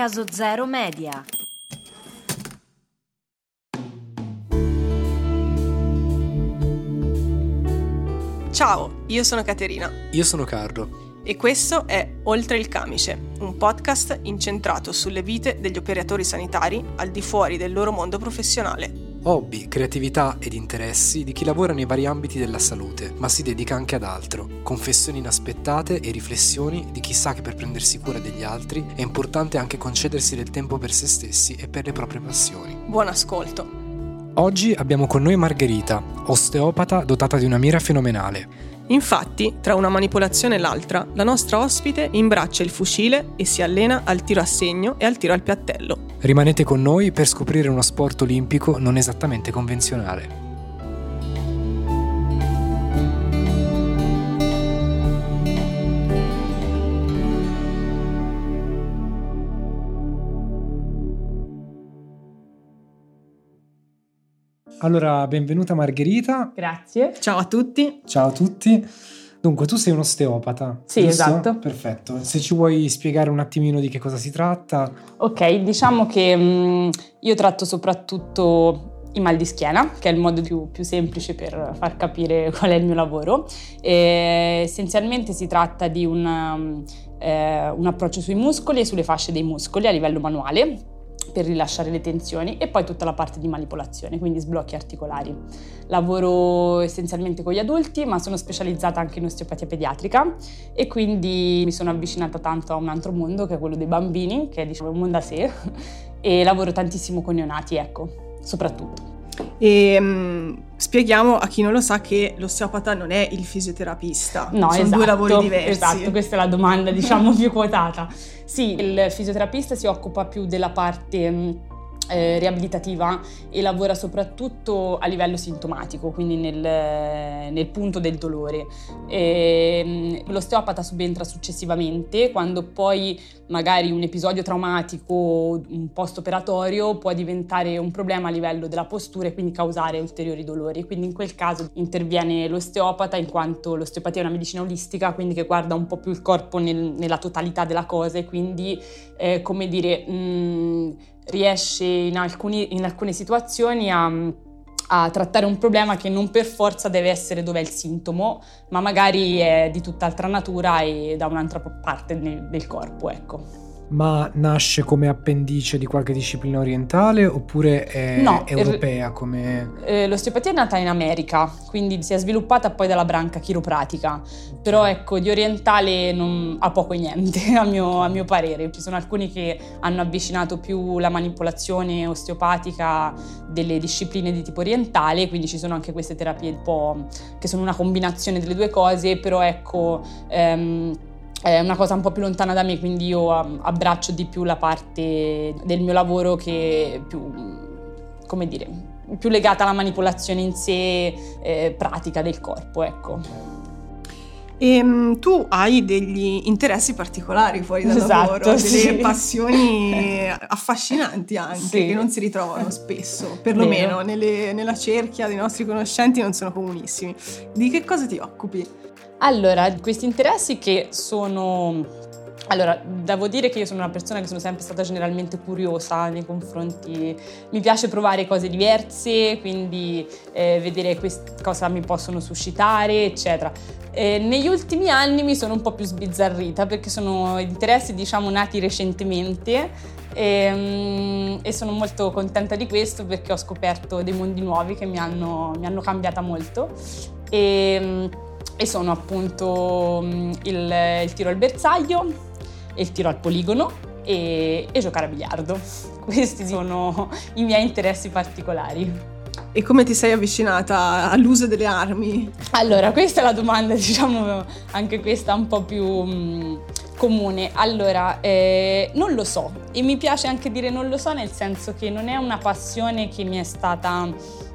Caso Zero Media. Ciao, io sono Caterina Io sono Carlo. e questo è Oltre il Camice, un podcast incentrato sulle vite degli operatori sanitari al di fuori del loro mondo professionale. Hobby, creatività ed interessi di chi lavora nei vari ambiti della salute, ma si dedica anche ad altro. Confessioni inaspettate e riflessioni di chi sa che per prendersi cura degli altri è importante anche concedersi del tempo per se stessi e per le proprie passioni. Buon ascolto. Oggi abbiamo con noi Margherita, osteopata dotata di una mira fenomenale. Infatti, tra una manipolazione e l'altra, la nostra ospite imbraccia il fucile e si allena al tiro a segno e al tiro al piattello. Rimanete con noi per scoprire uno sport olimpico non esattamente convenzionale. Allora, benvenuta Margherita. Grazie. Ciao a tutti. Ciao a tutti. Dunque, tu sei un osteopata. Sì, giusto? esatto. Perfetto. Se ci vuoi spiegare un attimino di che cosa si tratta. Ok, diciamo che mh, io tratto soprattutto i mal di schiena, che è il modo più, più semplice per far capire qual è il mio lavoro. E essenzialmente si tratta di un, um, eh, un approccio sui muscoli e sulle fasce dei muscoli a livello manuale per rilasciare le tensioni e poi tutta la parte di manipolazione, quindi sblocchi articolari. Lavoro essenzialmente con gli adulti, ma sono specializzata anche in osteopatia pediatrica e quindi mi sono avvicinata tanto a un altro mondo che è quello dei bambini, che è diciamo un mondo a sé, e lavoro tantissimo con neonati, ecco, soprattutto. E mm, spieghiamo a chi non lo sa che l'osteopata non è il fisioterapista. No, sono esatto, due lavori diversi. Esatto, questa è la domanda diciamo più quotata. Sì, il fisioterapista si occupa più della parte mh, eh, riabilitativa e lavora soprattutto a livello sintomatico, quindi nel, nel punto del dolore. E, mh, l'osteopata subentra successivamente quando poi magari un episodio traumatico, un post-operatorio può diventare un problema a livello della postura e quindi causare ulteriori dolori. Quindi in quel caso interviene l'osteopata in quanto l'osteopatia è una medicina olistica, quindi che guarda un po' più il corpo nel- nella totalità della cosa e quindi, eh, come dire, mh, riesce in, alcuni- in alcune situazioni a a trattare un problema che non per forza deve essere dove è il sintomo, ma magari è di tutt'altra natura e da un'altra parte nel- del corpo, ecco. Ma nasce come appendice di qualche disciplina orientale oppure è No, europea come... Eh, l'osteopatia è nata in America, quindi si è sviluppata poi dalla branca chiropratica, però ecco di orientale non, ha poco e niente a mio, a mio parere. Ci sono alcuni che hanno avvicinato più la manipolazione osteopatica delle discipline di tipo orientale, quindi ci sono anche queste terapie un po' che sono una combinazione delle due cose, però ecco... ehm, è una cosa un po' più lontana da me, quindi io abbraccio di più la parte del mio lavoro che è più, come dire, più legata alla manipolazione in sé eh, pratica del corpo, ecco. E mm, tu hai degli interessi particolari fuori dal Esatto, lavoro, delle sì. passioni affascinanti anche, Sì. che non si ritrovano spesso, perlomeno nelle- nella cerchia dei nostri conoscenti non sono comunissimi. Di che cosa ti occupi? Allora, questi interessi che sono... Allora, devo dire che io sono una persona che sono sempre stata generalmente curiosa nei confronti... Mi piace provare cose diverse, quindi eh, vedere quest- cosa mi possono suscitare, eccetera. Eh, negli ultimi anni mi sono un po' più sbizzarrita perché sono interessi, diciamo, nati recentemente e, mm, e sono molto contenta di questo perché ho scoperto dei mondi nuovi che mi hanno, mi hanno cambiata molto. E, mm, e sono appunto mm, il, il tiro al bersaglio, il tiro al poligono e, e giocare a biliardo. Questi sono i miei interessi particolari. E come ti sei avvicinata all'uso delle armi? Allora, questa è la domanda, diciamo, anche questa un po' più mh, comune. Allora, eh, non lo so e mi piace anche dire non lo so nel senso che non è una passione che mi è stata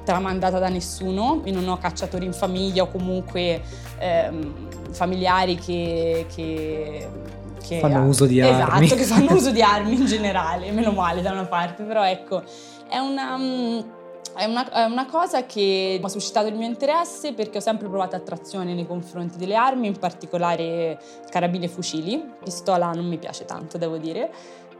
tramandata da nessuno, io non ho cacciatori in famiglia o comunque ehm, familiari che... che che Fanno uso di esatto, armi. che fanno uso di armi in generale, meno male da una parte, però ecco, è una, mm, è una, è una cosa che ha suscitato il mio interesse perché ho sempre provato attrazione nei confronti delle armi, in particolare carabine e fucili. Pistola non mi piace tanto, devo dire.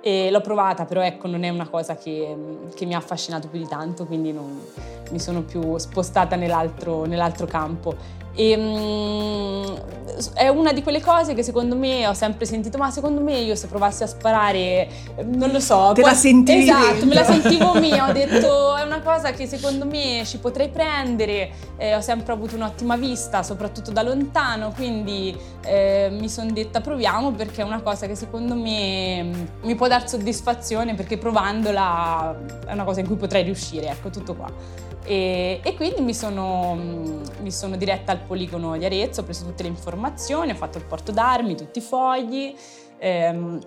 E l'ho provata, però ecco, non è una cosa che, che mi ha affascinato più di tanto, quindi non, mi sono più spostata nell'altro, nell'altro campo. E, um, è una di quelle cose che secondo me ho sempre sentito, ma secondo me io se provassi a sparare, non lo so. Te poi, la sentivi? Esatto, dentro. me la sentivo mia, ho detto è una cosa che secondo me ci potrei prendere, eh, ho sempre avuto un'ottima vista, soprattutto da lontano, quindi eh, mi sono detta proviamo perché è una cosa che secondo me mm, mi può dar soddisfazione perché provandola è una cosa in cui potrei riuscire, ecco tutto qua. E, e, quindi mi sono, mi sono, diretta al poligono di Arezzo, ho preso tutte le informazioni, ho fatto il porto d'armi, tutti i fogli. Ehm,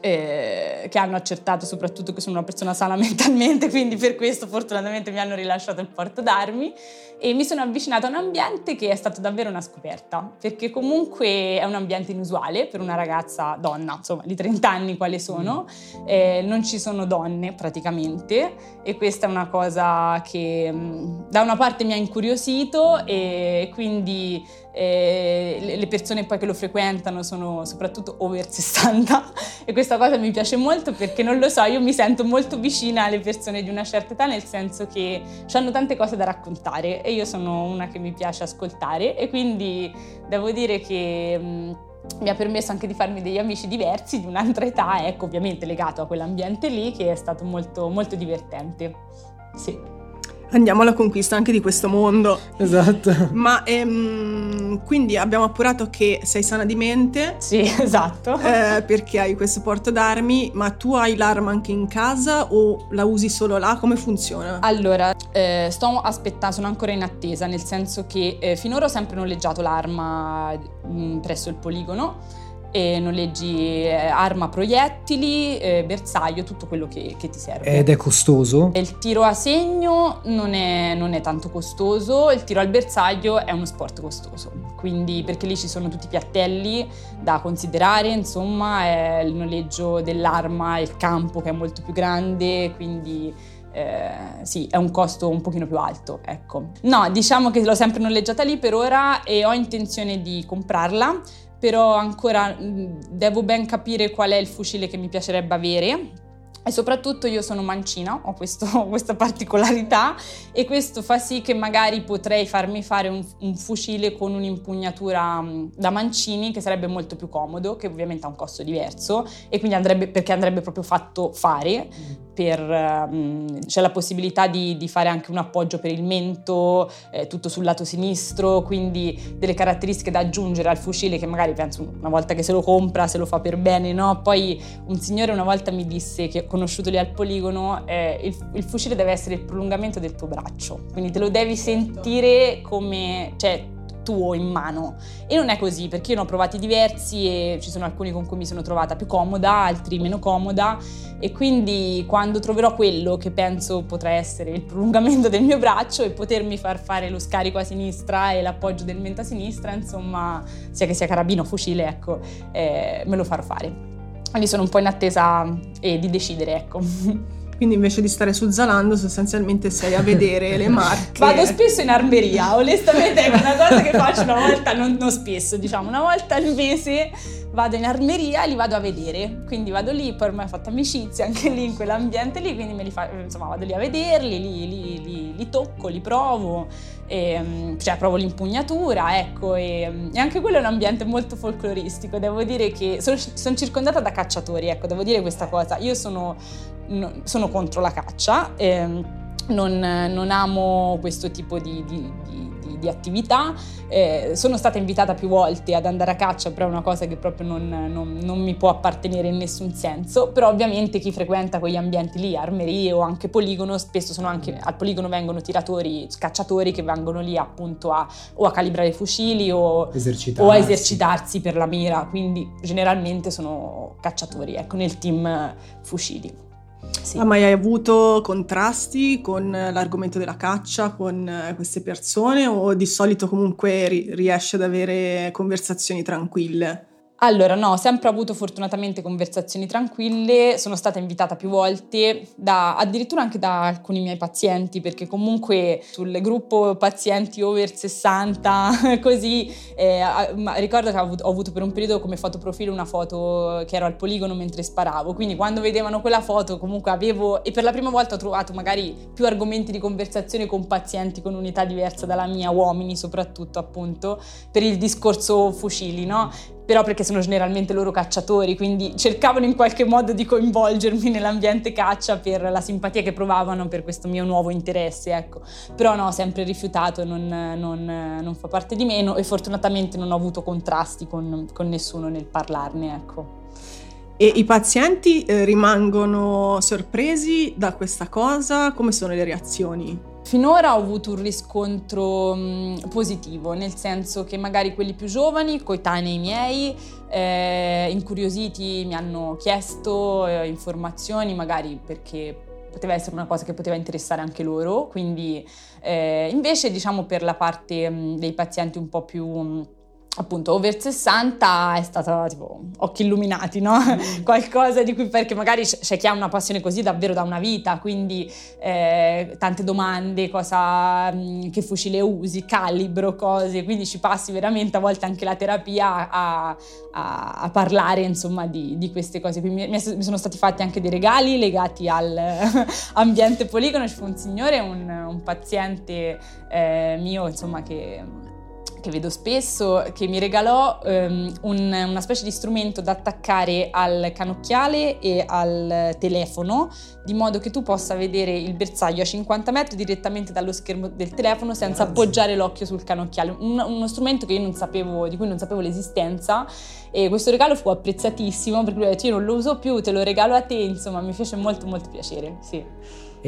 eh, che hanno accertato soprattutto che sono una persona sana mentalmente, quindi per questo fortunatamente mi hanno rilasciato il porto d'armi e mi sono avvicinata a un ambiente che è stato davvero una scoperta, perché comunque è un ambiente inusuale per una ragazza donna, insomma di 30 anni quale sono, mm. eh, non ci sono donne praticamente e questa è una cosa che mm, da una parte mi ha incuriosito e quindi eh, le persone poi che lo frequentano sono soprattutto over 60 e questa cosa mi piace molto perché non lo so, io mi sento molto vicina alle persone di una certa età nel senso che hanno tante cose da raccontare e io sono una che mi piace ascoltare e quindi devo dire che mi ha permesso anche di farmi degli amici diversi di un'altra età, ecco ovviamente legato a quell'ambiente lì che è stato molto, molto divertente. Sì andiamo alla conquista anche di questo mondo. Esatto. Ma ehm, quindi abbiamo appurato che sei sana di mente. Sì, esatto. Eh, perché hai questo porto d'armi, ma tu hai l'arma anche in casa o la usi solo là? Come funziona? Allora, eh, sto aspettando, sono ancora in attesa, nel senso che eh, finora ho sempre noleggiato l'arma mh, mm, presso il poligono e noleggi eh, arma proiettili, eh, bersaglio, tutto quello che, che, ti serve. Ed è costoso? Il tiro a segno non è, non è, tanto costoso, il tiro al bersaglio è uno sport costoso, quindi perché lì ci sono tutti i piattelli da considerare, insomma, è il noleggio dell'arma, il campo che è molto più grande, quindi... Eh, sì, è un costo un pochino più alto, ecco. No, diciamo che l'ho sempre noleggiata lì per ora e ho intenzione di comprarla però ancora devo ben capire qual è il fucile che mi piacerebbe avere e soprattutto io sono mancina, ho questo, questa particolarità e questo fa sì che magari potrei farmi fare un, un, fucile con un'impugnatura da mancini che sarebbe molto più comodo, che ovviamente ha un costo diverso e quindi andrebbe, perché andrebbe proprio fatto fare. Per, um, c'è la possibilità di, di, fare anche un appoggio per il mento, eh, tutto sul lato sinistro, quindi delle caratteristiche da aggiungere al fucile che magari penso una volta che se lo compra, se lo fa per bene, no? Poi un signore una volta mi disse che conosciuto lì al poligono, eh, il, il, fucile deve essere il prolungamento del tuo braccio, quindi te lo devi sentire come, cioè, tuo in mano. E non è così, perché io ne ho provati diversi e ci sono alcuni con cui mi sono trovata più comoda, altri meno comoda e quindi quando troverò quello che penso potrà essere il prolungamento del mio braccio e potermi far fare lo scarico a sinistra e l'appoggio del mento a sinistra, insomma, sia che sia carabino o fucile, ecco, eh, me lo farò fare. Quindi sono un po' in attesa eh, di decidere, ecco. Quindi invece di stare su Zalando sostanzialmente sei a vedere le marche. Vado spesso in armeria, onestamente è una cosa che faccio una volta, non, non, spesso, diciamo una volta al mese vado in armeria e li vado a vedere. Quindi vado lì, poi ormai ho fatto amicizia anche lì in quell'ambiente lì, quindi me li fa, insomma vado lì a vederli, li, li, li, li tocco, li provo, e, mm, cioè provo l'impugnatura, ecco, e, e, anche quello è un ambiente molto folcloristico. Devo dire che sono, sono circondata da cacciatori, ecco, devo dire questa cosa. Io sono no, sono contro la caccia. Ehm, non, non, amo questo tipo di, di, di, di attività. Eh, sono stata invitata più volte ad andare a caccia, però è una cosa che proprio non, non, non, mi può appartenere in nessun senso. Però ovviamente chi frequenta quegli ambienti lì, armerie o anche poligono, spesso sono anche al poligono vengono tiratori, cacciatori che vengono lì appunto a, o a calibrare fucili o, o a esercitarsi per la mira. Quindi generalmente sono cacciatori, ecco, nel team fucili. Sì. Ha mai avuto contrasti con l'argomento della caccia con eh, queste persone o di solito comunque ri- riesce ad avere conversazioni tranquille? Allora, no, ho sempre avuto fortunatamente conversazioni tranquille, sono stata invitata più volte, da, addirittura anche da alcuni miei pazienti, perché comunque sul gruppo pazienti over 60, così, eh, ricordo che ho avuto, per un periodo come fotoprofilo una foto che ero al poligono mentre sparavo, quindi quando vedevano quella foto comunque avevo, e per la prima volta ho trovato magari più argomenti di conversazione con pazienti con unità diversa dalla mia, uomini soprattutto appunto, per il discorso fucili, no? Però perché sono generalmente loro cacciatori, quindi cercavano in qualche modo di coinvolgermi nell'ambiente caccia per la simpatia che provavano per questo mio nuovo interesse, ecco. Però no, ho sempre rifiutato, non, non, non, fa parte di me e fortunatamente non ho avuto contrasti con, con nessuno nel parlarne, ecco. E i pazienti eh, rimangono sorpresi da questa cosa? Come sono le reazioni? Finora ho avuto un riscontro mh, positivo, nel senso che magari quelli più giovani, coetanei miei, eh, incuriositi, mi hanno chiesto eh, informazioni, magari perché poteva essere una cosa che poteva interessare anche loro, quindi eh, invece diciamo per la parte mh, dei pazienti un po' più... Mh, appunto over 60 è stata tipo occhi illuminati, no? Mm. Qualcosa di cui perché magari c'è chi ha una passione così davvero da una vita, quindi eh, tante domande, cosa, mm, che fucile usi, calibro, cose, quindi ci passi veramente a volte anche la terapia a, a, a parlare insomma di, di, queste cose. Quindi mi, mi, sono stati fatti anche dei regali legati all'ambiente poligono, fu un signore, un, un paziente eh, mio insomma che che vedo spesso, che mi regalò um, un, una specie di strumento da attaccare al canocchiale e al telefono, di modo che tu possa vedere il bersaglio a 50 metri direttamente dallo schermo del telefono senza appoggiare l'occhio sul canocchiale. Un, uno strumento sapevo, di cui non sapevo l'esistenza e questo regalo fu apprezzatissimo perché lui ha detto io non lo uso più, te lo regalo a te, insomma mi fece molto molto piacere, sì.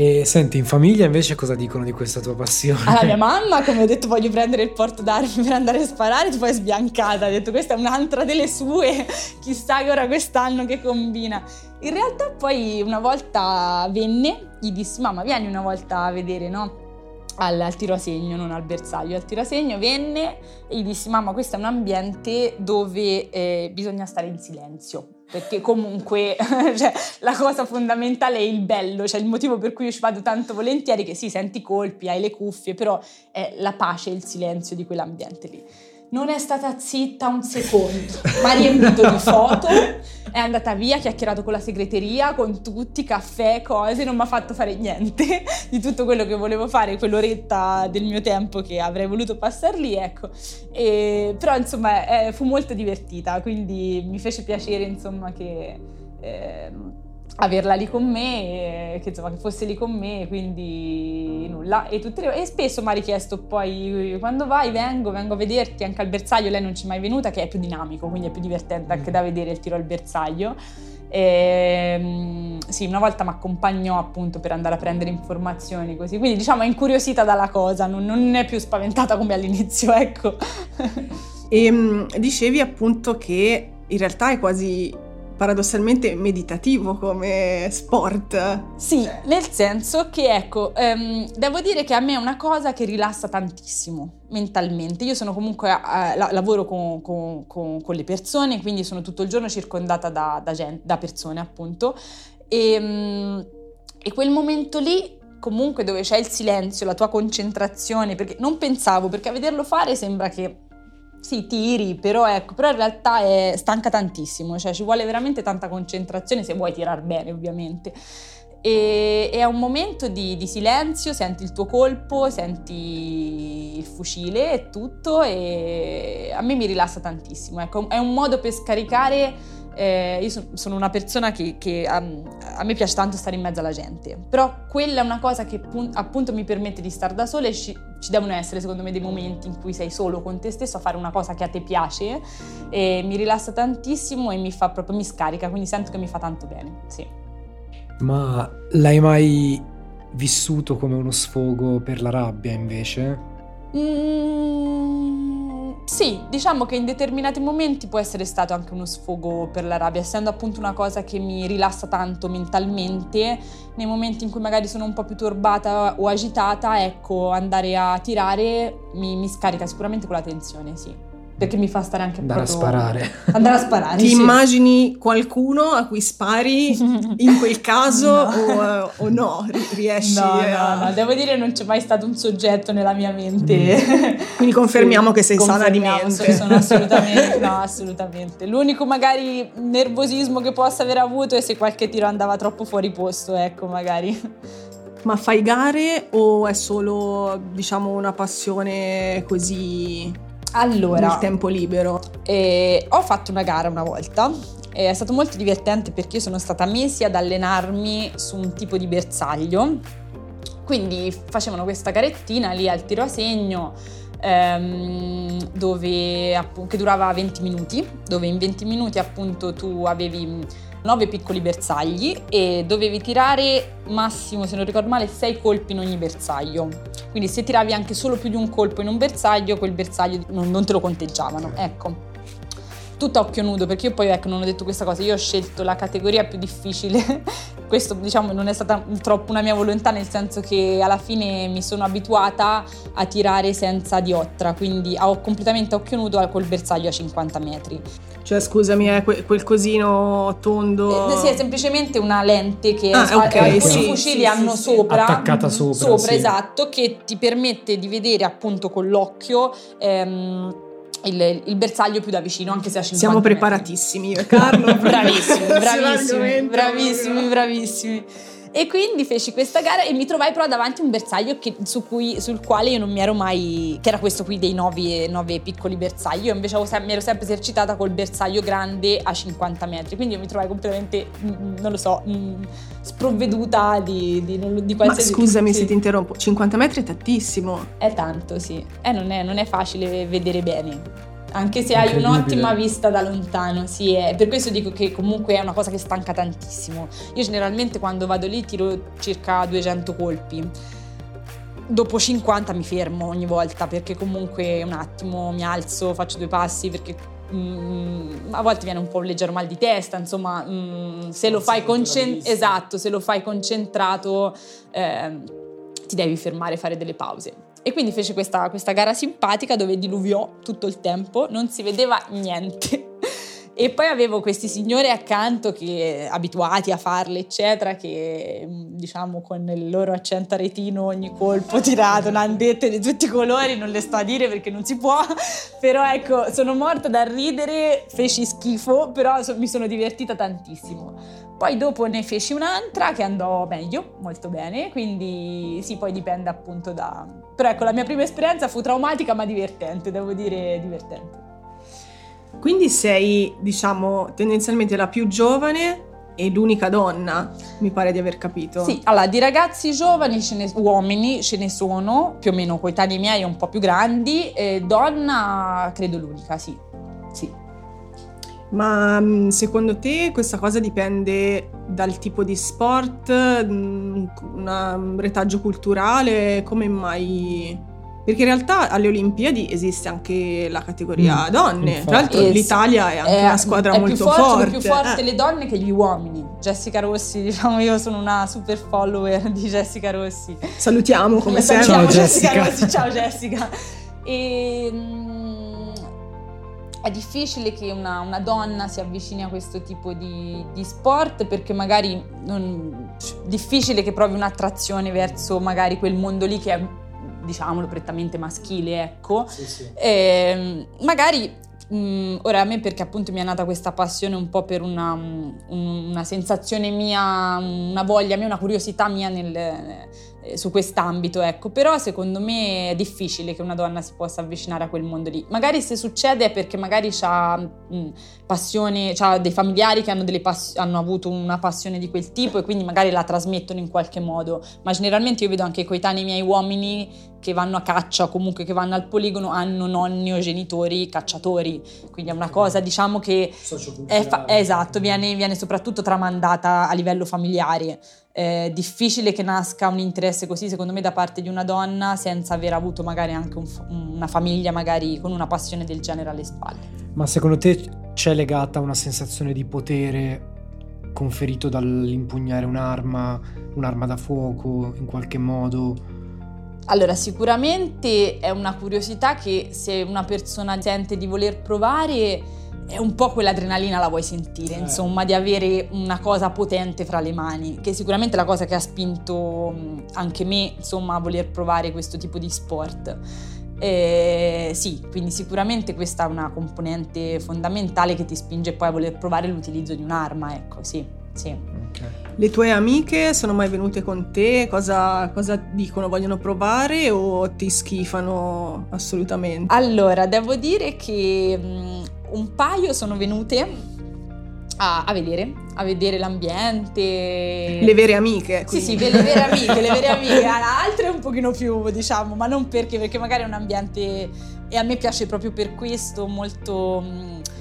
E senti, in famiglia invece cosa dicono di questa tua passione? Alla mia mamma, come ho detto, voglio prendere il porto d'armi per andare a sparare, poi è sbiancata. Ha detto, questa è un'altra delle sue, chissà che ora quest'anno che combina. In realtà poi una volta venne, gli dissi, mamma vieni una volta a vedere, no? Al, al, tiro a segno, non al bersaglio, al tiro a segno venne e gli dissi mamma questo è un ambiente dove eh, bisogna stare in silenzio perché comunque cioè, la cosa fondamentale è il bello, cioè il motivo per cui io ci vado tanto volentieri, che sì, senti colpi, hai le cuffie, però è la pace e il silenzio di quell'ambiente lì non è stata zitta un secondo, ma riempito di foto, è andata via, ha chiacchierato con la segreteria, con tutti, caffè, cose, non mi ha fatto fare niente di tutto quello che volevo fare, quell'oretta del mio tempo che avrei voluto passare lì, ecco. E, però insomma eh, fu molto divertita, quindi mi fece piacere insomma che... Eh, averla lì con me, che, insomma, che fosse lì con me, quindi nulla. E, tutte e spesso mi ha richiesto poi quando vai vengo, vengo a vederti anche al bersaglio, lei non ci è mai venuta, che è più dinamico, quindi è più divertente anche da vedere il tiro al bersaglio. E, ehm, sì, una volta mi accompagnò appunto per andare a prendere informazioni così, quindi diciamo è incuriosita dalla cosa, non, non è più spaventata come all'inizio, ecco. E ehm, dicevi appunto che in realtà è quasi paradossalmente meditativo come sport. Sì, nel senso che ecco, um, devo dire che a me è una cosa che rilassa tantissimo mentalmente. Io sono comunque, uh, la, lavoro con, con, con, con, le persone, quindi sono tutto il giorno circondata da, da, gente, da persone appunto. E, um, e quel momento lì comunque dove c'è il silenzio, la tua concentrazione, perché non pensavo, perché a vederlo fare sembra che sì, tiri, però, ecco, però in realtà è, stanca tantissimo, cioè ci vuole veramente tanta concentrazione se vuoi tirare bene ovviamente. E, è un momento di, di, silenzio, senti il tuo colpo, senti il fucile e tutto e a me mi rilassa tantissimo. Ecco, è un modo per scaricare eh, io sono una persona che, che a, a, me piace tanto stare in mezzo alla gente, però quella è una cosa che appunto mi permette di stare da sola e ci, ci, devono essere secondo me dei momenti in cui sei solo con te stesso a fare una cosa che a te piace e mi rilassa tantissimo e mi fa proprio, mi scarica, quindi sento che mi fa tanto bene, sì. Ma l'hai mai vissuto come uno sfogo per la rabbia invece? Mm, sì, diciamo che in determinati momenti può essere stato anche uno sfogo per la rabbia, essendo appunto una cosa che mi rilassa tanto mentalmente, nei momenti in cui magari sono un po' più turbata o agitata, ecco, andare a tirare mi, mi scarica sicuramente quella tensione, sì. Perché mi fa stare anche Andare a proprio- sparare. Andare a sparare. Ti sì. immagini qualcuno a cui spari in quel caso No. o, o no? Ri- Riesci No, a... no, no, devo dire non c'è mai stato un soggetto nella mia mente. Quindi confermiamo Sì, che sei sana di confermiamo, mente. so- Sono assolutamente, no, assolutamente. L'unico magari nervosismo che possa aver avuto è se qualche tiro andava troppo fuori posto, ecco, magari. Ma fai gare o è solo, diciamo, una passione così Allora, nel tempo libero? Eh, ho fatto una gara una volta è stato molto divertente perché io sono stata mesi ad allenarmi su un tipo di bersaglio. Quindi facevano questa garettina lì al tiro a segno ehm, dove, appu- che durava 20 minuti, dove in 20 minuti appunto tu avevi 9 piccoli bersagli e dovevi tirare massimo, se non ricordo male, 6 colpi in ogni bersaglio. Quindi se tiravi anche solo più di un colpo in un bersaglio, quel bersaglio non, non te lo conteggiavano. Ecco. Tutto a occhio nudo, perché io poi ecco, non ho detto questa cosa, io ho scelto la categoria più difficile. Questo diciamo non è stata troppo una mia volontà, nel senso che alla fine mi sono abituata a tirare senza diottra, quindi ho completamente a occhio nudo col bersaglio a 50 metri. Cioè, scusami, è que- quel cosino tondo... Eh, sì, è semplicemente una lente che Ah, eh, ok, alcuni sì, fucili sì, hanno sì, sì. sopra, Attaccata sopra, sopra sì. esatto, che ti permette di vedere appunto con l'occhio ehm, il, il bersaglio più da vicino, anche se a 50 Siamo metri. preparatissimi io e Carlo. bravissimi, bravissimi, bravissimi, proprio. bravissimi. E quindi feci questa gara e mi trovai però davanti a un bersaglio che- su cui- sul quale io non mi ero mai. che era questo qui dei nove, piccoli bersagli. Io invece sem- mi ero sempre esercitata col bersaglio grande a 50 metri. Quindi io mi trovai completamente, mm, non lo so, mm, sprovveduta di, di, non- di Ma qualsiasi. scusami sì. se ti interrompo, 50 metri è tantissimo. È tanto, sì. Eh, non, è, non è facile vedere bene. Anche se hai un'ottima vista da lontano, sì, è. per questo dico che comunque è una cosa che stanca tantissimo. Io generalmente quando vado lì tiro circa 200 colpi. Dopo 50 mi fermo ogni volta perché comunque un attimo mi alzo, faccio due passi perché mm, a volte viene un po' un leggero mal di testa, insomma, mm, se lo fai concentrato, esatto, se lo fai concentrato ehm, ti devi fermare e fare delle pause. E quindi fece questa, questa gara simpatica dove diluviò tutto il tempo, non si vedeva niente. E poi avevo questi signori accanto che abituati a farle, eccetera, che mm, diciamo con il loro accento aretino ogni colpo tirato, ne hanno dette di tutti i colori, non le sto a dire perché non si può, però ecco, sono morta da ridere, feci schifo, però so- mi sono divertita tantissimo. Poi dopo ne feci un'altra che andò meglio, molto bene, quindi sì, poi dipende appunto da... Però ecco, la mia prima esperienza fu traumatica ma divertente, devo dire divertente. Quindi sei, diciamo, tendenzialmente la più giovane e l'unica donna, mi pare di aver capito. Sì, allora di ragazzi giovani, ce ne- uomini ce ne sono, più o meno coetanei miei un po' più grandi, e donna credo l'unica, sì. Sì. Ma mh, secondo te questa cosa dipende dal tipo di sport, una- un retaggio culturale, come mai? Perché in realtà alle Olimpiadi esiste anche la categoria Mm, donne. infatti. Tra l'altro Eh, l'Italia è anche È- una squadra è molto più forte, forte. Sono più forti eh. le donne che gli uomini. Jessica Rossi, diciamo, io sono una super follower di Jessica Rossi. Salutiamo come La sempre. Ciao, Jessica Jessica. Rossi, ciao Jessica. E, mm, è difficile che una, una donna si avvicini a questo tipo di, di sport perché magari non, difficile che provi un'attrazione verso magari quel mondo lì che è diciamolo prettamente maschile, ecco. Ehm, magari mh, ora a me perché appunto mi è nata questa passione un po' per una, mh, una sensazione mia, una voglia mia, una curiosità mia nel, su quest'ambito, ecco. Però secondo me è difficile che una donna si possa avvicinare a quel mondo lì. Magari se succede è perché magari mh, passione, c'ha dei familiari che hanno, delle pass- hanno avuto una passione di quel tipo e quindi magari la trasmettono in qualche modo. Ma generalmente io vedo anche i coetanei miei uomini che vanno a caccia o comunque che vanno al poligono hanno nonni o genitori cacciatori. Quindi è una cosa, diciamo, che è fa- è esatto, viene, viene soprattutto tramandata a livello familiare. È difficile che nasca un interesse così, secondo me, da parte di una donna senza aver avuto magari anche un una famiglia, magari con una passione del genere alle spalle. Ma secondo te c'è legata una sensazione di potere conferito dall'impugnare un'arma, un'arma da fuoco in qualche modo? Allora, sicuramente è una curiosità che se una persona sente di voler provare è un po' quell'adrenalina la vuoi sentire, eh. insomma, di avere una cosa potente fra le mani, che è sicuramente la cosa che ha spinto anche me, insomma, a voler provare questo tipo di sport. Eh, sì, quindi sicuramente questa è una componente fondamentale che ti spinge poi a voler provare l'utilizzo di un'arma, ecco, sì, sì. Okay. Le tue amiche sono mai venute con te? Cosa, cosa dicono? Vogliono provare o ti schifano assolutamente? Allora, devo dire che un paio sono venute a, a, vedere, a vedere l'ambiente. Le vere amiche. Quindi. Sì, sì, le vere amiche, le vere amiche. Altre un pochino più, diciamo, ma non perché, perché magari è un ambiente, e a me piace proprio per questo, molto eh,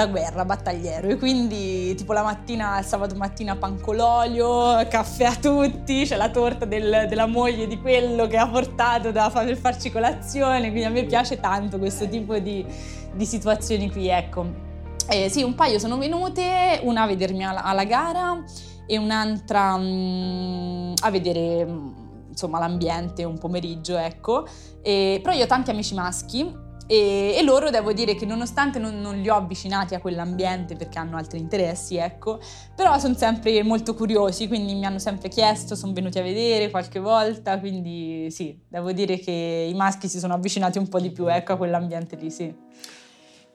da guerra, battagliero. E quindi tipo la mattina, il sabato mattina pancololio, caffè a tutti, c'è la torta del, della moglie di quello che ha portato da, per farci colazione, quindi a me piace tanto questo tipo di di situazioni qui, ecco. Eh, sì, un paio sono venute, una a vedermi alla, alla gara e un'altra mh, mm, a vedere mh, mm, insomma l'ambiente un pomeriggio, ecco. E, però io ho tanti amici maschi e, e, loro devo dire che nonostante non, non, li ho avvicinati a quell'ambiente perché hanno altri interessi, ecco, però sono sempre molto curiosi, quindi mi hanno sempre chiesto, sono venuti a vedere qualche volta, quindi sì, devo dire che i maschi si sono avvicinati un po' di più, ecco, a quell'ambiente lì, sì.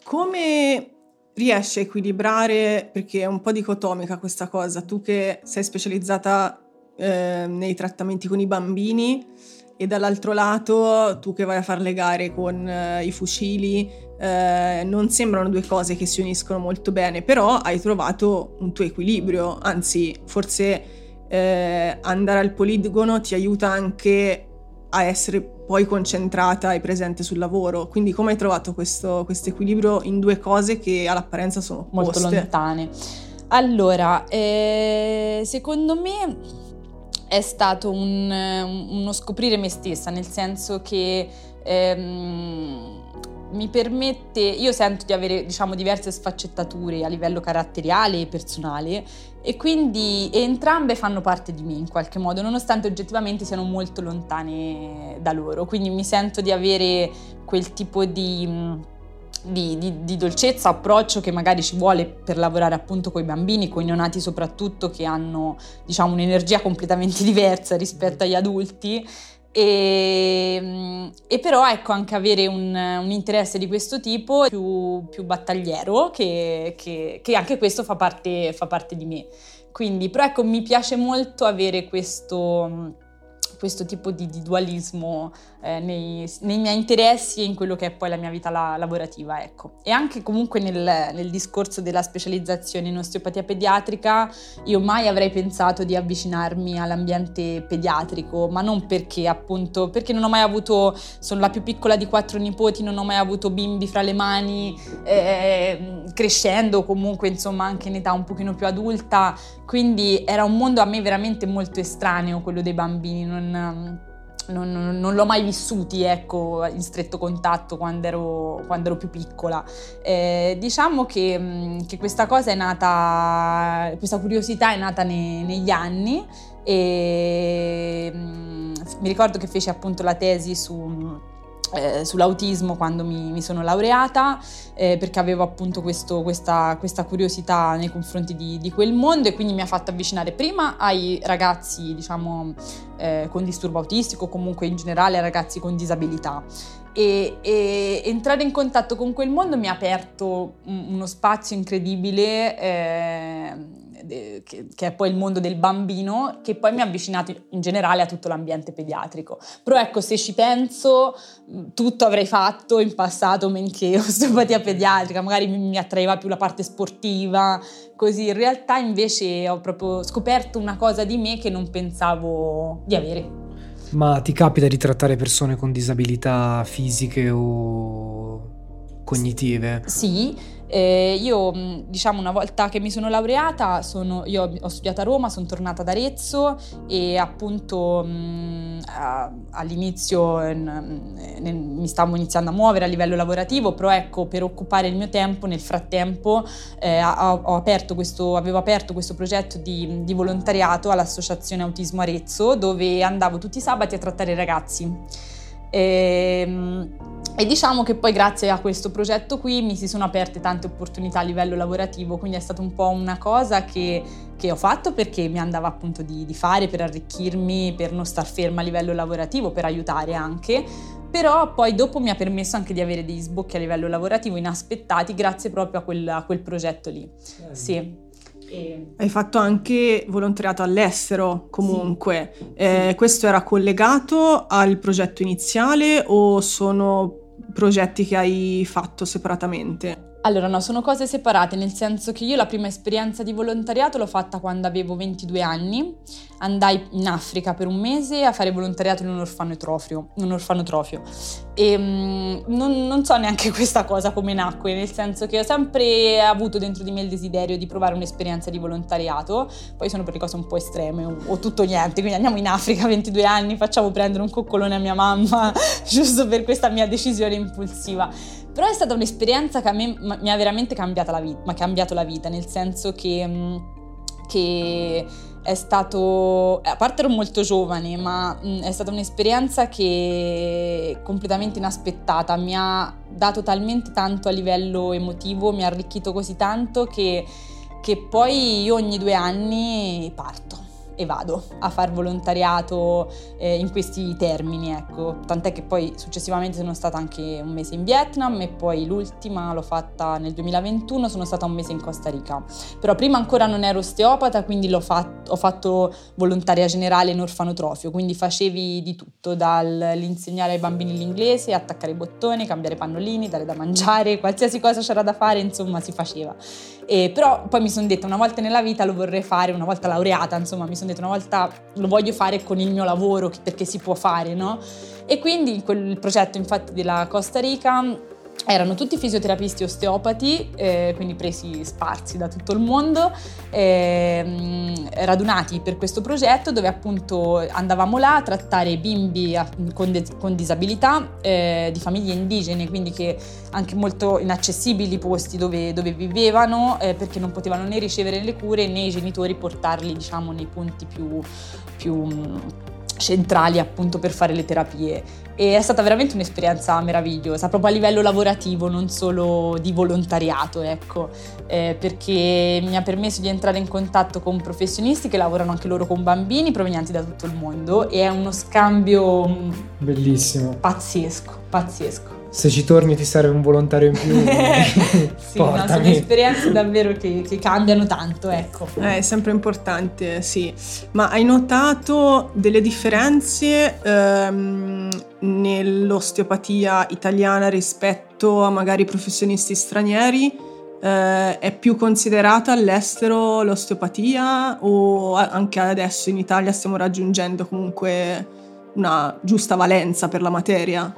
Come riesci a equilibrare, perché è un po' dicotomica questa cosa, tu che sei specializzata eh, nei trattamenti con i bambini e dall'altro lato tu che vai a fare le gare con eh, i fucili, eh, non sembrano due cose che si uniscono molto bene, però hai trovato un tuo equilibrio, anzi forse eh, andare al poligono ti aiuta anche a essere poi concentrata e presente sul lavoro. Quindi come hai trovato questo, equilibrio in due cose che all'apparenza sono opposte? molto lontane? Allora, eh, secondo me è stato un, uno scoprire me stessa, nel senso che ehm, mi permette, io sento di avere diciamo diverse sfaccettature a livello caratteriale e personale e quindi entrambe fanno parte di me in qualche modo, nonostante oggettivamente siano molto lontane da loro, quindi mi sento di avere quel tipo di... Di, di, di, dolcezza, approccio che magari ci vuole per lavorare appunto con i bambini, con i neonati soprattutto che hanno diciamo un'energia completamente diversa rispetto agli adulti e, ehm, e, però ecco anche avere un, un interesse di questo tipo più, più battagliero che, che, che, anche questo fa parte, fa parte di me. Quindi però ecco mi piace molto avere questo questo tipo di, di dualismo eh, nei, nei, miei interessi e in quello che è poi la mia vita la, lavorativa, ecco. E anche comunque nel, nel, discorso della specializzazione in osteopatia pediatrica, io mai avrei pensato di avvicinarmi all'ambiente pediatrico, ma non perché appunto, perché non ho mai avuto, sono la più piccola di quattro nipoti, non ho mai avuto bimbi fra le mani, eh, crescendo comunque insomma anche in età un pochino più adulta, quindi era un mondo a me veramente molto estraneo quello dei bambini, non non, non, non, l'ho mai vissuti ecco, in stretto contatto quando ero, quando ero più piccola. Eh, diciamo che, mm, che, questa cosa è nata, questa curiosità è nata ne, negli anni e mm, mi ricordo che feci appunto la tesi su eh, sull'autismo quando mi, mi sono laureata eh, perché avevo appunto questo, questa, questa, curiosità nei confronti di, di, quel mondo e quindi mi ha fatto avvicinare prima ai ragazzi diciamo eh, con disturbo autistico comunque in generale ai ragazzi con disabilità. E, e, entrare in contatto con quel mondo mi ha aperto uno spazio incredibile eh, che, che, è poi il mondo del bambino, che poi mi ha avvicinato in generale a tutto l'ambiente pediatrico. Però ecco, se ci penso, tutto avrei fatto in passato, men che osteopatia pediatrica, magari mi, mi attraeva più la parte sportiva, così. In realtà invece ho proprio scoperto una cosa di me che non pensavo di avere. Ma ti capita di trattare persone con disabilità fisiche o cognitive? Sì, Eh, io, diciamo, una volta che mi sono laureata, sono, io ho studiato a Roma, sono tornata ad Arezzo e appunto mh, all'inizio n- n- mi stavo iniziando a muovere a livello lavorativo, però ecco, per occupare il mio tempo, nel frattempo eh, ho, ho aperto questo, avevo aperto questo progetto di, di volontariato all'Associazione Autismo Arezzo, dove andavo tutti i sabati a trattare i ragazzi. E, ehm, e diciamo che poi grazie a questo progetto qui mi si sono aperte tante opportunità a livello lavorativo, quindi è stata un po' una cosa che, che ho fatto perché mi andava appunto di, di, fare per arricchirmi, per non star ferma a livello lavorativo, per aiutare anche, però poi dopo mi ha permesso anche di avere degli sbocchi a livello lavorativo inaspettati grazie proprio a quel, a quel progetto lì. Eh. Sì. E... Hai fatto anche volontariato all'estero comunque. Sì. Eh, sì. Questo era collegato al progetto iniziale o sono progetti che hai fatto separatamente? Allora no, sono cose separate, nel senso che io la prima esperienza di volontariato l'ho fatta quando avevo 22 anni, andai in Africa per un mese a fare volontariato in un orfanotrofio, un orfanotrofio. e um, non, non, so neanche questa cosa come nacque, nel senso che ho sempre avuto dentro di me il desiderio di provare un'esperienza di volontariato, poi sono per le cose un po' estreme o, o tutto niente, quindi andiamo in Africa a 22 anni, facciamo prendere un coccolone a mia mamma, giusto per questa mia decisione impulsiva. Però è stata un'esperienza che a me mi ha veramente cambiato la vita, cambiato la vita nel senso che, mm, che è stato, a parte ero molto giovane, ma mm, è stata un'esperienza che completamente inaspettata, mi ha dato talmente tanto a livello emotivo, mi ha arricchito così tanto che, che poi io ogni due anni parto e vado a far volontariato eh, in questi termini, ecco. Tant'è che poi successivamente sono stata anche un mese in Vietnam e poi l'ultima l'ho fatta nel 2021, sono stata un mese in Costa Rica. Però prima ancora non ero osteopata, quindi fatto, ho fatto volontaria generale in orfanotrofio, quindi facevi di tutto, dall'insegnare ai bambini l'inglese, attaccare i bottoni, cambiare pannolini, dare da mangiare, qualsiasi cosa c'era da fare, insomma si faceva. E, però poi mi sono detta una volta nella vita lo vorrei fare, una volta laureata, insomma mi sono detta una volta lo voglio fare con il mio lavoro perché si può fare, no? E quindi quel progetto infatti della Costa Rica erano tutti fisioterapisti osteopati, eh, quindi presi sparsi da tutto il mondo, eh, radunati per questo progetto dove appunto andavamo là a trattare bimbi con, de- con disabilità eh, di famiglie indigene, quindi che anche molto inaccessibili posti dove, dove vivevano eh, perché non potevano né ricevere le cure né i genitori portarli diciamo nei punti più, più centrali appunto per fare le terapie e è stata veramente un'esperienza meravigliosa proprio a livello lavorativo non solo di volontariato ecco. Eh, perché mi ha permesso di entrare in contatto con professionisti che lavorano anche loro con bambini provenienti da tutto il mondo e è uno scambio mm, bellissimo. pazzesco pazzesco se ci torni ti serve un volontario in più. sì, no, sono esperienze davvero che, che cambiano tanto, ecco. Eh, è sempre importante, sì. Ma hai notato delle differenze ehm, nell'osteopatia italiana rispetto a magari professionisti stranieri? Eh, è più considerata all'estero l'osteopatia o anche adesso in Italia stiamo raggiungendo comunque una giusta valenza per la materia?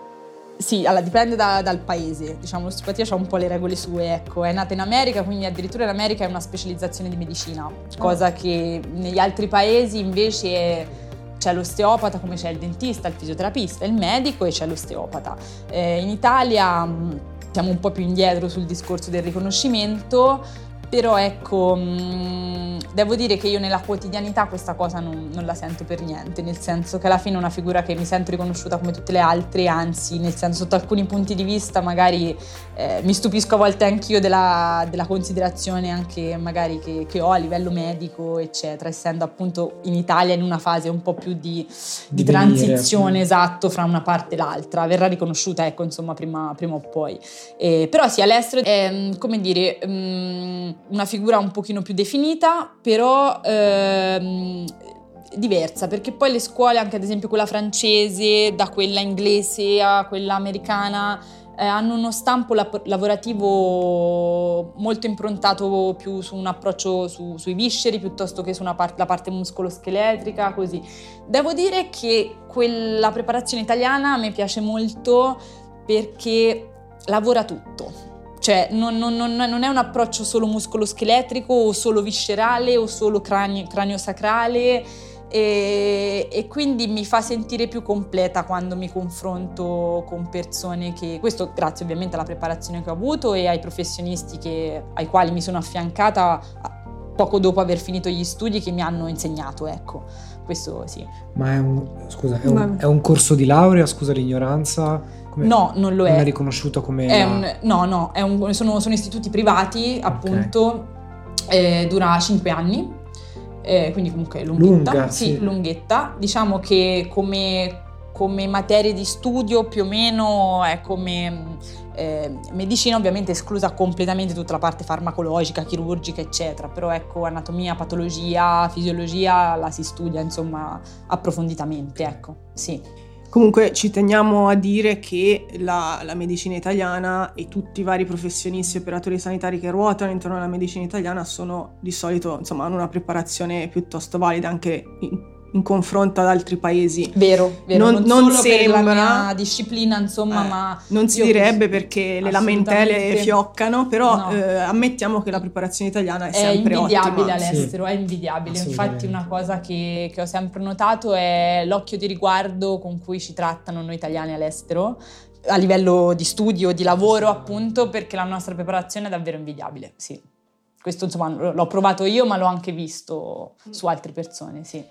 Sì, allora dipende da, dal paese, diciamo l'osteopatia ha un po' le regole sue, ecco, è nata in America, quindi addirittura in America è una specializzazione di medicina, cosa che negli altri paesi invece c'è l'osteopata come c'è il dentista, il fisioterapista, il medico e c'è l'osteopata. Eh, in Italia mh, siamo un po' più indietro sul discorso del riconoscimento, però ecco, mh, devo dire che io nella quotidianità questa cosa non, non, la sento per niente, nel senso che alla fine è una figura che mi sento riconosciuta come tutte le altre, anzi, nel senso sotto alcuni punti di vista magari eh, mi stupisco a volte anch'io della, della considerazione anche magari che, che, ho a livello medico, eccetera, essendo appunto in Italia in una fase un po' più di, di, di transizione, venire. esatto, fra una parte e l'altra, verrà riconosciuta, ecco, insomma, prima, prima o poi. Eh, però sì, all'estero è, come dire... Mh, una figura un pochino più definita, però ehm, diversa, perché poi le scuole, anche ad esempio quella francese, da quella inglese a quella americana, eh, hanno uno stampo lap- lavorativo molto improntato più su un approccio su, sui visceri piuttosto che sulla part- parte muscoloscheletrica, così. Devo dire che quella preparazione italiana mi piace molto perché lavora tutto cioè non, non, non, non è un approccio solo muscoloscheletrico o solo viscerale o solo cranio, cranio-sacrale e, e, quindi mi fa sentire più completa quando mi confronto con persone che, questo grazie ovviamente alla preparazione che ho avuto e ai professionisti che, ai quali mi sono affiancata poco dopo aver finito gli studi che mi hanno insegnato, ecco, questo sì. Ma è un, scusa, è un, è un corso di laurea, scusa l'ignoranza? Come, no, non lo è. Non è riconosciuto come... È un, no, no, un, sono, sono, istituti privati, appunto, okay. eh, dura 5 anni eh, quindi comunque lunghetta. Lunga, sì, sì, lunghetta. Diciamo che come, come materie di studio più o meno è come eh, medicina ovviamente esclusa completamente tutta la parte farmacologica, chirurgica, eccetera, però ecco anatomia, patologia, fisiologia la si studia insomma approfonditamente, ecco, sì. Comunque ci teniamo a dire che la, la, medicina italiana e tutti i vari professionisti e operatori sanitari che ruotano intorno alla medicina italiana sono di solito, insomma, hanno una preparazione piuttosto valida anche in, in confronto ad altri paesi. Vero, vero. Non, non, non sembra per la mia disciplina, insomma, eh, ma non si direbbe perché le lamentele fioccano, però no. eh, ammettiamo che la preparazione italiana è, è sempre invidiabile all'estero, sì. è invidiabile. Infatti una cosa che, che ho sempre notato è l'occhio di riguardo con cui ci trattano noi italiani all'estero a livello di studio, di lavoro, appunto, perché la nostra preparazione è davvero invidiabile, sì. Questo insomma l'ho provato io, ma l'ho anche visto su altre persone, sì.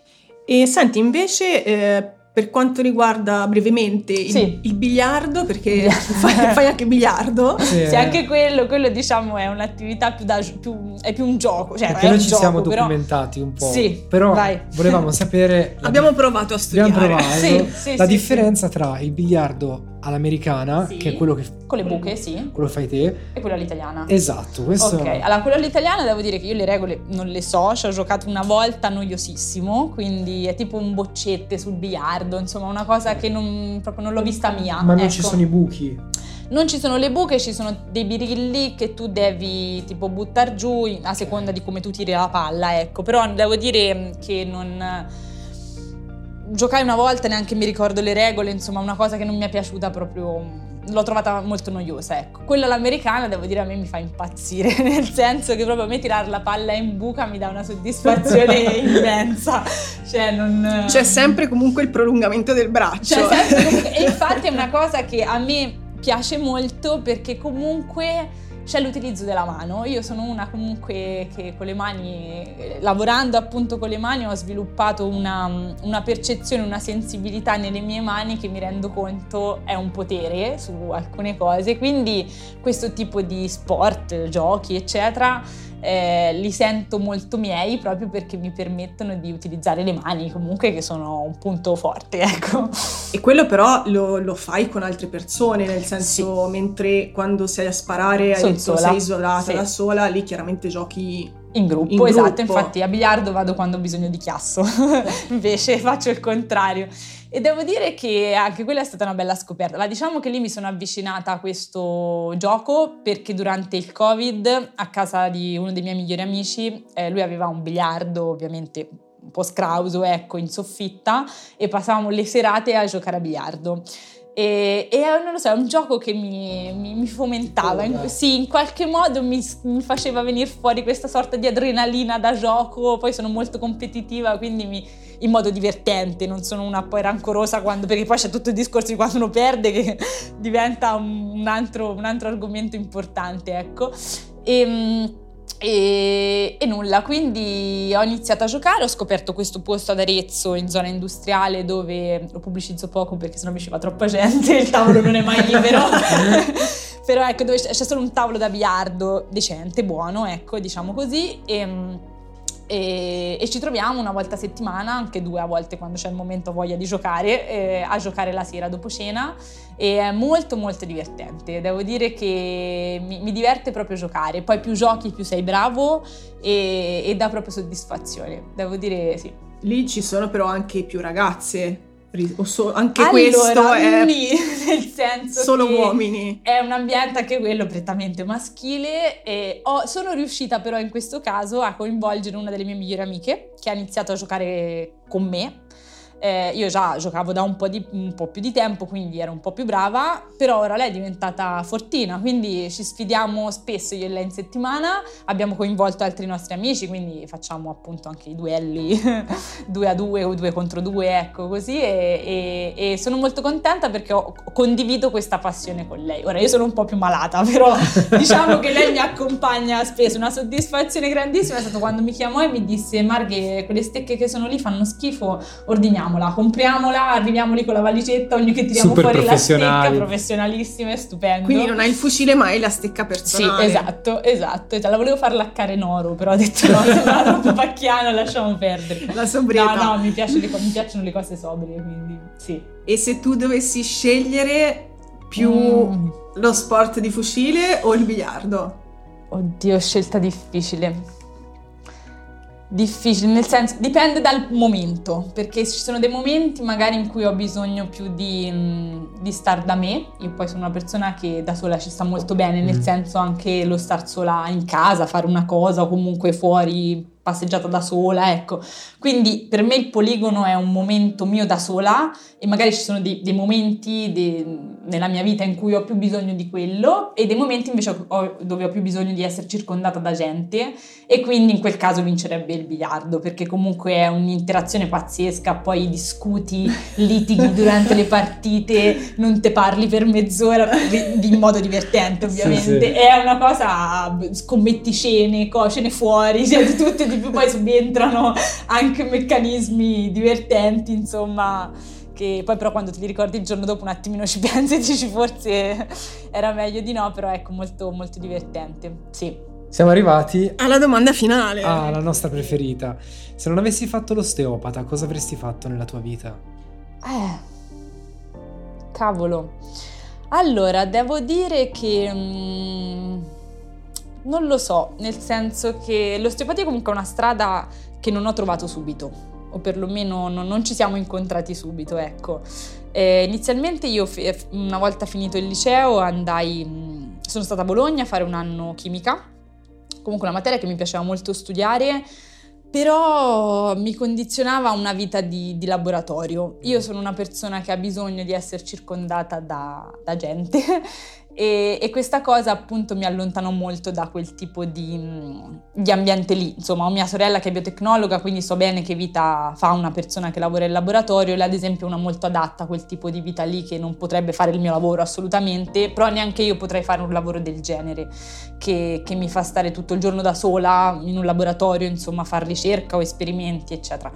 E senti, invece, eh, per quanto riguarda brevemente il, sì. il biliardo, perché fai, fai, anche biliardo. Sì, sì, anche quello, quello diciamo è un'attività più da più, è più un gioco. Cioè, perché noi ci gioco, siamo documentati però... un po'. Sì, però vai. volevamo sapere. Abbiamo provato a studiare. Abbiamo provato sì, la differenza tra il biliardo all'americana, sì. che è quello che... Con le buche, sì. Quello che fai te. E quello all'italiana. Esatto, questo... Ok, allora quello all'italiana devo dire che io le regole non le so, ci ho giocato una volta noiosissimo, quindi è tipo un boccette sul biliardo, insomma una cosa che non, proprio non l'ho vista mia. Ma non ecco. ci sono i buchi? Non ci sono le buche, ci sono dei birilli che tu devi tipo buttare giù a seconda di come tu tiri la palla, ecco. Però devo dire che non giocai una volta, neanche mi ricordo le regole, insomma, una cosa che non mi è piaciuta proprio. L'ho trovata molto noiosa, ecco. Quella all'americana, devo dire, a me mi fa impazzire, nel senso che proprio a me tirare la palla in buca mi dà una soddisfazione immensa. Cioè, non... C'è sempre comunque il prolungamento del braccio. C'è sempre comunque... E infatti è una cosa che a me piace molto perché comunque c'è l'utilizzo della mano. Io sono una comunque che con le mani, lavorando appunto con le mani, ho sviluppato una, una, percezione, una sensibilità nelle mie mani che mi rendo conto è un potere su alcune cose. Quindi questo tipo di sport, giochi, eccetera, eh, li sento molto miei proprio perché mi permettono di utilizzare le mani comunque che sono un punto forte, ecco. E quello però lo, lo fai con altre persone, nel senso sì. mentre quando sei a sparare hai detto sola. sei isolata sì. da sola, lì chiaramente giochi in gruppo, in esatto, gruppo. infatti a biliardo vado quando ho bisogno di chiasso, invece faccio il contrario. E devo dire che anche quella è stata una bella scoperta. Ma diciamo che lì mi sono avvicinata a questo gioco perché durante il Covid, a casa di uno dei miei migliori amici, eh, lui aveva un biliardo ovviamente un po' scrauso, ecco, in soffitta e passavamo le serate a giocare a biliardo. E, e, non lo so, è un gioco che mi, mi, mi fomentava, in, sì, in qualche modo mi, mi, faceva venire fuori questa sorta di adrenalina da gioco, poi sono molto competitiva, quindi in modo divertente, non sono una poi rancorosa quando, perché poi c'è tutto il discorso di quando uno perde che diventa un altro, un altro argomento importante, ecco. E, ehm, e, e, nulla, quindi ho iniziato a giocare, ho scoperto questo posto ad Arezzo in zona industriale dove lo pubblicizzo poco perché sennò mi ci va troppa gente, il tavolo non è mai libero. Però ecco, dove c'è solo un tavolo da biliardo decente, buono, ecco, diciamo così. E, e, e, ci troviamo una volta a settimana, anche due a volte quando c'è il momento voglia di giocare, eh, a giocare la sera dopo cena e è molto molto divertente. Devo dire che mi, mi diverte proprio giocare, poi più giochi più sei bravo e, e dà proprio soddisfazione, devo dire sì. Lì ci sono però anche più ragazze So, anche allora, questo è nì, nel senso solo uomini. È un ambiente anche quello prettamente maschile e ho, sono riuscita però in questo caso a coinvolgere una delle mie migliori amiche che ha iniziato a giocare con me eh, io già giocavo da un po, di, un po' più di tempo, quindi ero un po' più brava, però ora lei è diventata fortina, quindi ci sfidiamo spesso io e lei in settimana, abbiamo coinvolto altri nostri amici, quindi facciamo appunto anche i duelli due a due o due contro due, ecco così, e, e, e sono molto contenta perché ho, condivido questa passione con lei. Ora io sono un po' più malata, però diciamo che lei mi accompagna spesso, una soddisfazione grandissima è stato quando mi chiamò e mi disse Marghe, quelle stecche che sono lì fanno schifo, ordiniamo compriamola, compriamola, arriviamo lì con la valigetta, ogni che tiriamo Super fuori la stecca, professionalissime, stupendo. Quindi non hai il fucile ma hai la stecca personale. Sì, esatto, esatto. Cioè, la volevo far laccare in oro, però ho detto no, sembrava troppo pacchiano, lasciamo perdere. La sobrietà. No, no, mi, piace, mi piacciono le cose sobrie, quindi sì. E se tu dovessi scegliere più mm. lo sport di fucile o il biliardo? Oddio, scelta difficile. Difficile, nel senso, dipende dal momento, perché ci sono dei momenti magari in cui ho bisogno più di, mm, di star da me, io poi sono una persona che da sola ci sta molto bene, nel mm. senso anche lo star sola in casa, fare una cosa o comunque fuori passeggiata da sola, ecco. Quindi per me il poligono è un momento mio da sola e magari ci sono dei, dei momenti de, nella mia vita in cui ho più bisogno di quello e dei momenti invece ho, dove ho più bisogno di essere circondata da gente e quindi in quel caso vincerebbe il biliardo perché comunque è un'interazione pazzesca, poi discuti, litighi durante le partite, non te parli per mezz'ora in modo divertente ovviamente, sì, sì. è una cosa, scommetti cene, cene fuori, cioè di tutte di più poi subentrano anche meccanismi divertenti, insomma, che poi però quando te li ricordi il giorno dopo un attimino ci pensi e dici forse era meglio di no, però ecco molto molto divertente, sì. Siamo arrivati alla domanda finale. Ah, la nostra preferita. Se non avessi fatto l'osteopata, cosa avresti fatto nella tua vita? Eh, cavolo. Allora, devo dire che... Mm, non lo so, nel senso che l'osteopatia è comunque una strada che non ho trovato subito, o perlomeno non, non ci siamo incontrati subito, ecco. Eh, inizialmente io, una volta finito il liceo, andai, sono stata a Bologna a fare un anno chimica, comunque una materia che mi piaceva molto studiare, però mi condizionava una vita di, di, laboratorio. Io sono una persona che ha bisogno di essere circondata da, da gente e, e, questa cosa appunto mi allontanò molto da quel tipo di, di, ambiente lì. Insomma, ho mia sorella che è biotecnologa, quindi so bene che vita fa una persona che lavora in laboratorio. Lei ad esempio è una molto adatta a quel tipo di vita lì che non potrebbe fare il mio lavoro assolutamente, però neanche io potrei fare un lavoro del genere, che, che mi fa stare tutto il giorno da sola in un laboratorio, insomma, fare ricerca o esperimenti, eccetera.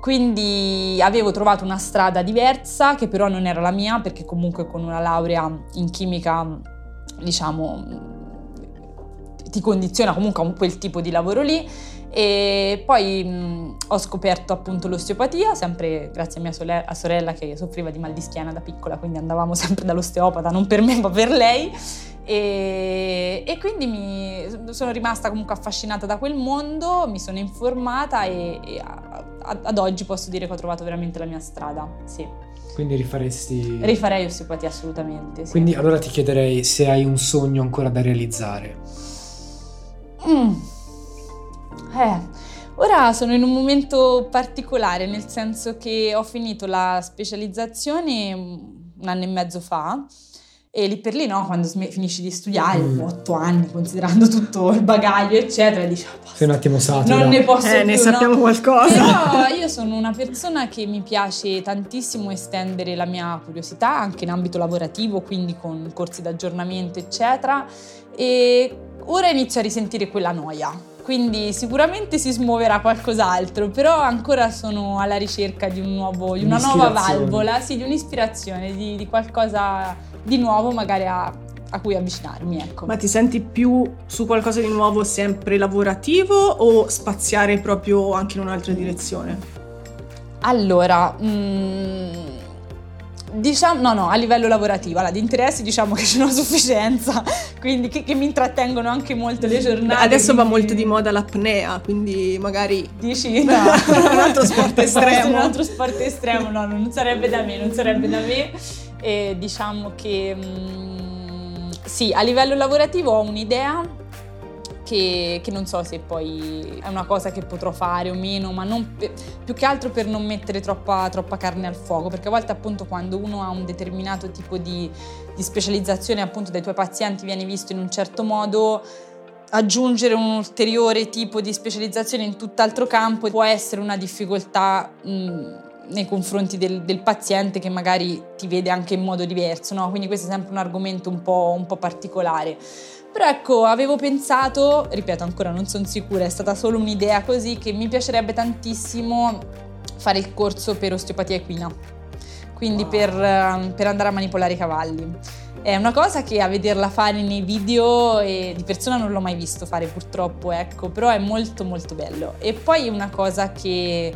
Quindi avevo trovato una strada diversa che però non era la mia perché comunque con una laurea in chimica diciamo ti condiziona comunque a quel tipo di lavoro lì. E poi mh, ho scoperto appunto l'osteopatia, sempre grazie a mia sole- a sorella che soffriva di mal di schiena da piccola, quindi andavamo sempre dall'osteopata, non per me ma per lei e, e, quindi mi sono rimasta comunque affascinata da quel mondo, mi sono informata e, e a, a, ad oggi posso dire che ho trovato veramente la mia strada, sì. Quindi rifaresti... Rifarei osteopatia assolutamente, sì. Quindi allora ti chiederei se hai un sogno ancora da realizzare. Mm. Eh, ora sono in un momento particolare, nel senso che ho finito la specializzazione un anno e mezzo fa e lì per lì, no, quando sm- finisci di studiare, mm. otto anni, considerando tutto il bagaglio, eccetera, dici, oh, sei un attimo satira. Non ne posso eh, più, ne sappiamo no? qualcosa. Però io sono una persona che mi piace tantissimo estendere la mia curiosità, anche in ambito lavorativo, quindi con corsi d'aggiornamento, eccetera, e ora inizio a risentire quella noia. Quindi sicuramente si smuoverà qualcos'altro, però ancora sono alla ricerca di, un nuovo, di una nuova valvola, sì, di un'ispirazione, di, di qualcosa di nuovo magari a, a cui avvicinarmi. Ecco. Ma ti senti più su qualcosa di nuovo sempre lavorativo o spaziare proprio anche in un'altra direzione? Allora, mm, diciamo, no, no, a livello lavorativo, allora, di interessi diciamo che ce n'ho sufficienza, quindi che, che, mi intrattengono anche molto le giornate. adesso quindi... va molto di moda l'apnea, quindi magari... Dici? No, un altro sport estremo. un altro sport estremo, no, non sarebbe da me, non sarebbe da me e diciamo che mm, sì, a livello lavorativo ho un'idea che, che, non so se poi è una cosa che potrò fare o meno, ma per, più che altro per non mettere troppa, troppa, carne al fuoco, perché a volte appunto quando uno ha un determinato tipo di, di specializzazione appunto dai tuoi pazienti viene visto in un certo modo, aggiungere un ulteriore tipo di specializzazione in tutt'altro campo può essere una difficoltà mh, nei confronti del, del, paziente che magari ti vede anche in modo diverso, no? quindi questo è sempre un argomento un po', un po' particolare. Però ecco, avevo pensato, ripeto ancora non sono sicura, è stata solo un'idea così, che mi piacerebbe tantissimo fare il corso per osteopatia equina, quindi wow. per, ehm, per andare a manipolare i cavalli. È una cosa che a vederla fare nei video e di persona non l'ho mai visto fare purtroppo, ecco, però è molto molto bello. E poi una cosa che,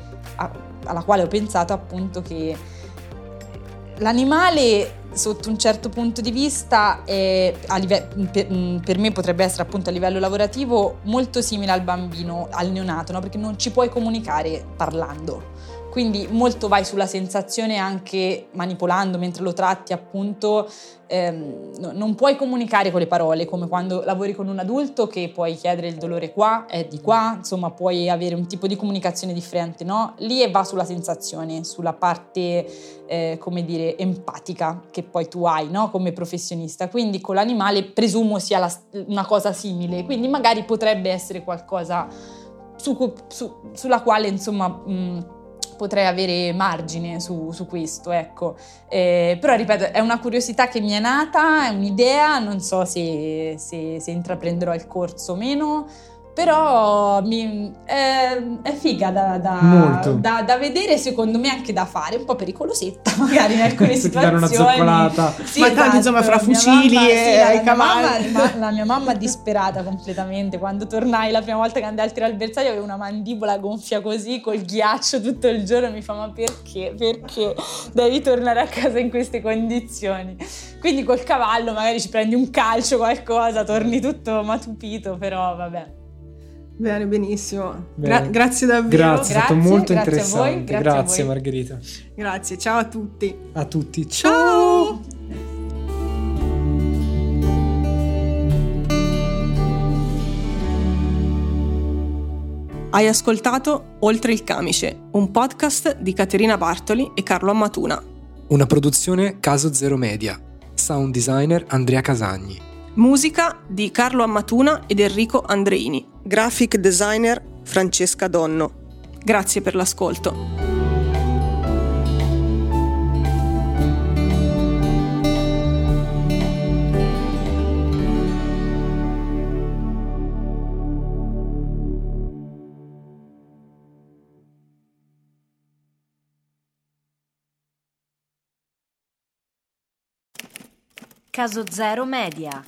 alla quale ho pensato appunto che l'animale sotto un certo punto di vista è, live- per, me potrebbe essere appunto a livello lavorativo molto simile al bambino, al neonato, no? perché non ci puoi comunicare parlando quindi molto vai sulla sensazione anche manipolando mentre lo tratti appunto, ehm, non puoi comunicare con le parole come quando lavori con un adulto che puoi chiedere il dolore qua, è di qua, insomma puoi avere un tipo di comunicazione differente, no? Lì va sulla sensazione, sulla parte, eh, come dire, empatica che poi tu hai, no? Come professionista. Quindi con l'animale presumo sia la, una cosa simile, quindi magari potrebbe essere qualcosa su, su, sulla quale insomma... Mh, potrei avere margine su, su questo, ecco. Eh, però ripeto, è una curiosità che mi è nata, è un'idea, non so se, se, se intraprenderò il corso o meno però mi, è, è, figa da, da, da, da, vedere secondo me anche da fare un po' pericolosetta magari in alcune situazioni una zoccolata. Sì, ma esatto. insomma fra fucili mamma, e sì, cavalli. la, la mia mamma disperata completamente. Quando tornai la prima volta che andai al tiro al bersaglio avevo una mandibola gonfia così col ghiaccio tutto il giorno. Mi fa ma perché? Perché devi tornare a casa in queste condizioni? Quindi col cavallo magari ci prendi un calcio qualcosa torni tutto matupito però vabbè Bene, benissimo. Bene. Gra- grazie davvero. Grazie, è stato molto grazie interessante. Grazie, grazie Margherita. Grazie, ciao a tutti. A tutti, ciao. ciao. Hai ascoltato Oltre il camice, un podcast di Caterina Bartoli e Carlo Ammatuna. Una produzione Caso Zero Media. Sound designer Andrea Casagni. Musica di Carlo Ammatuna ed Enrico Andreini. Graphic designer Francesca Donno. Grazie per l'ascolto. Caso Zero Media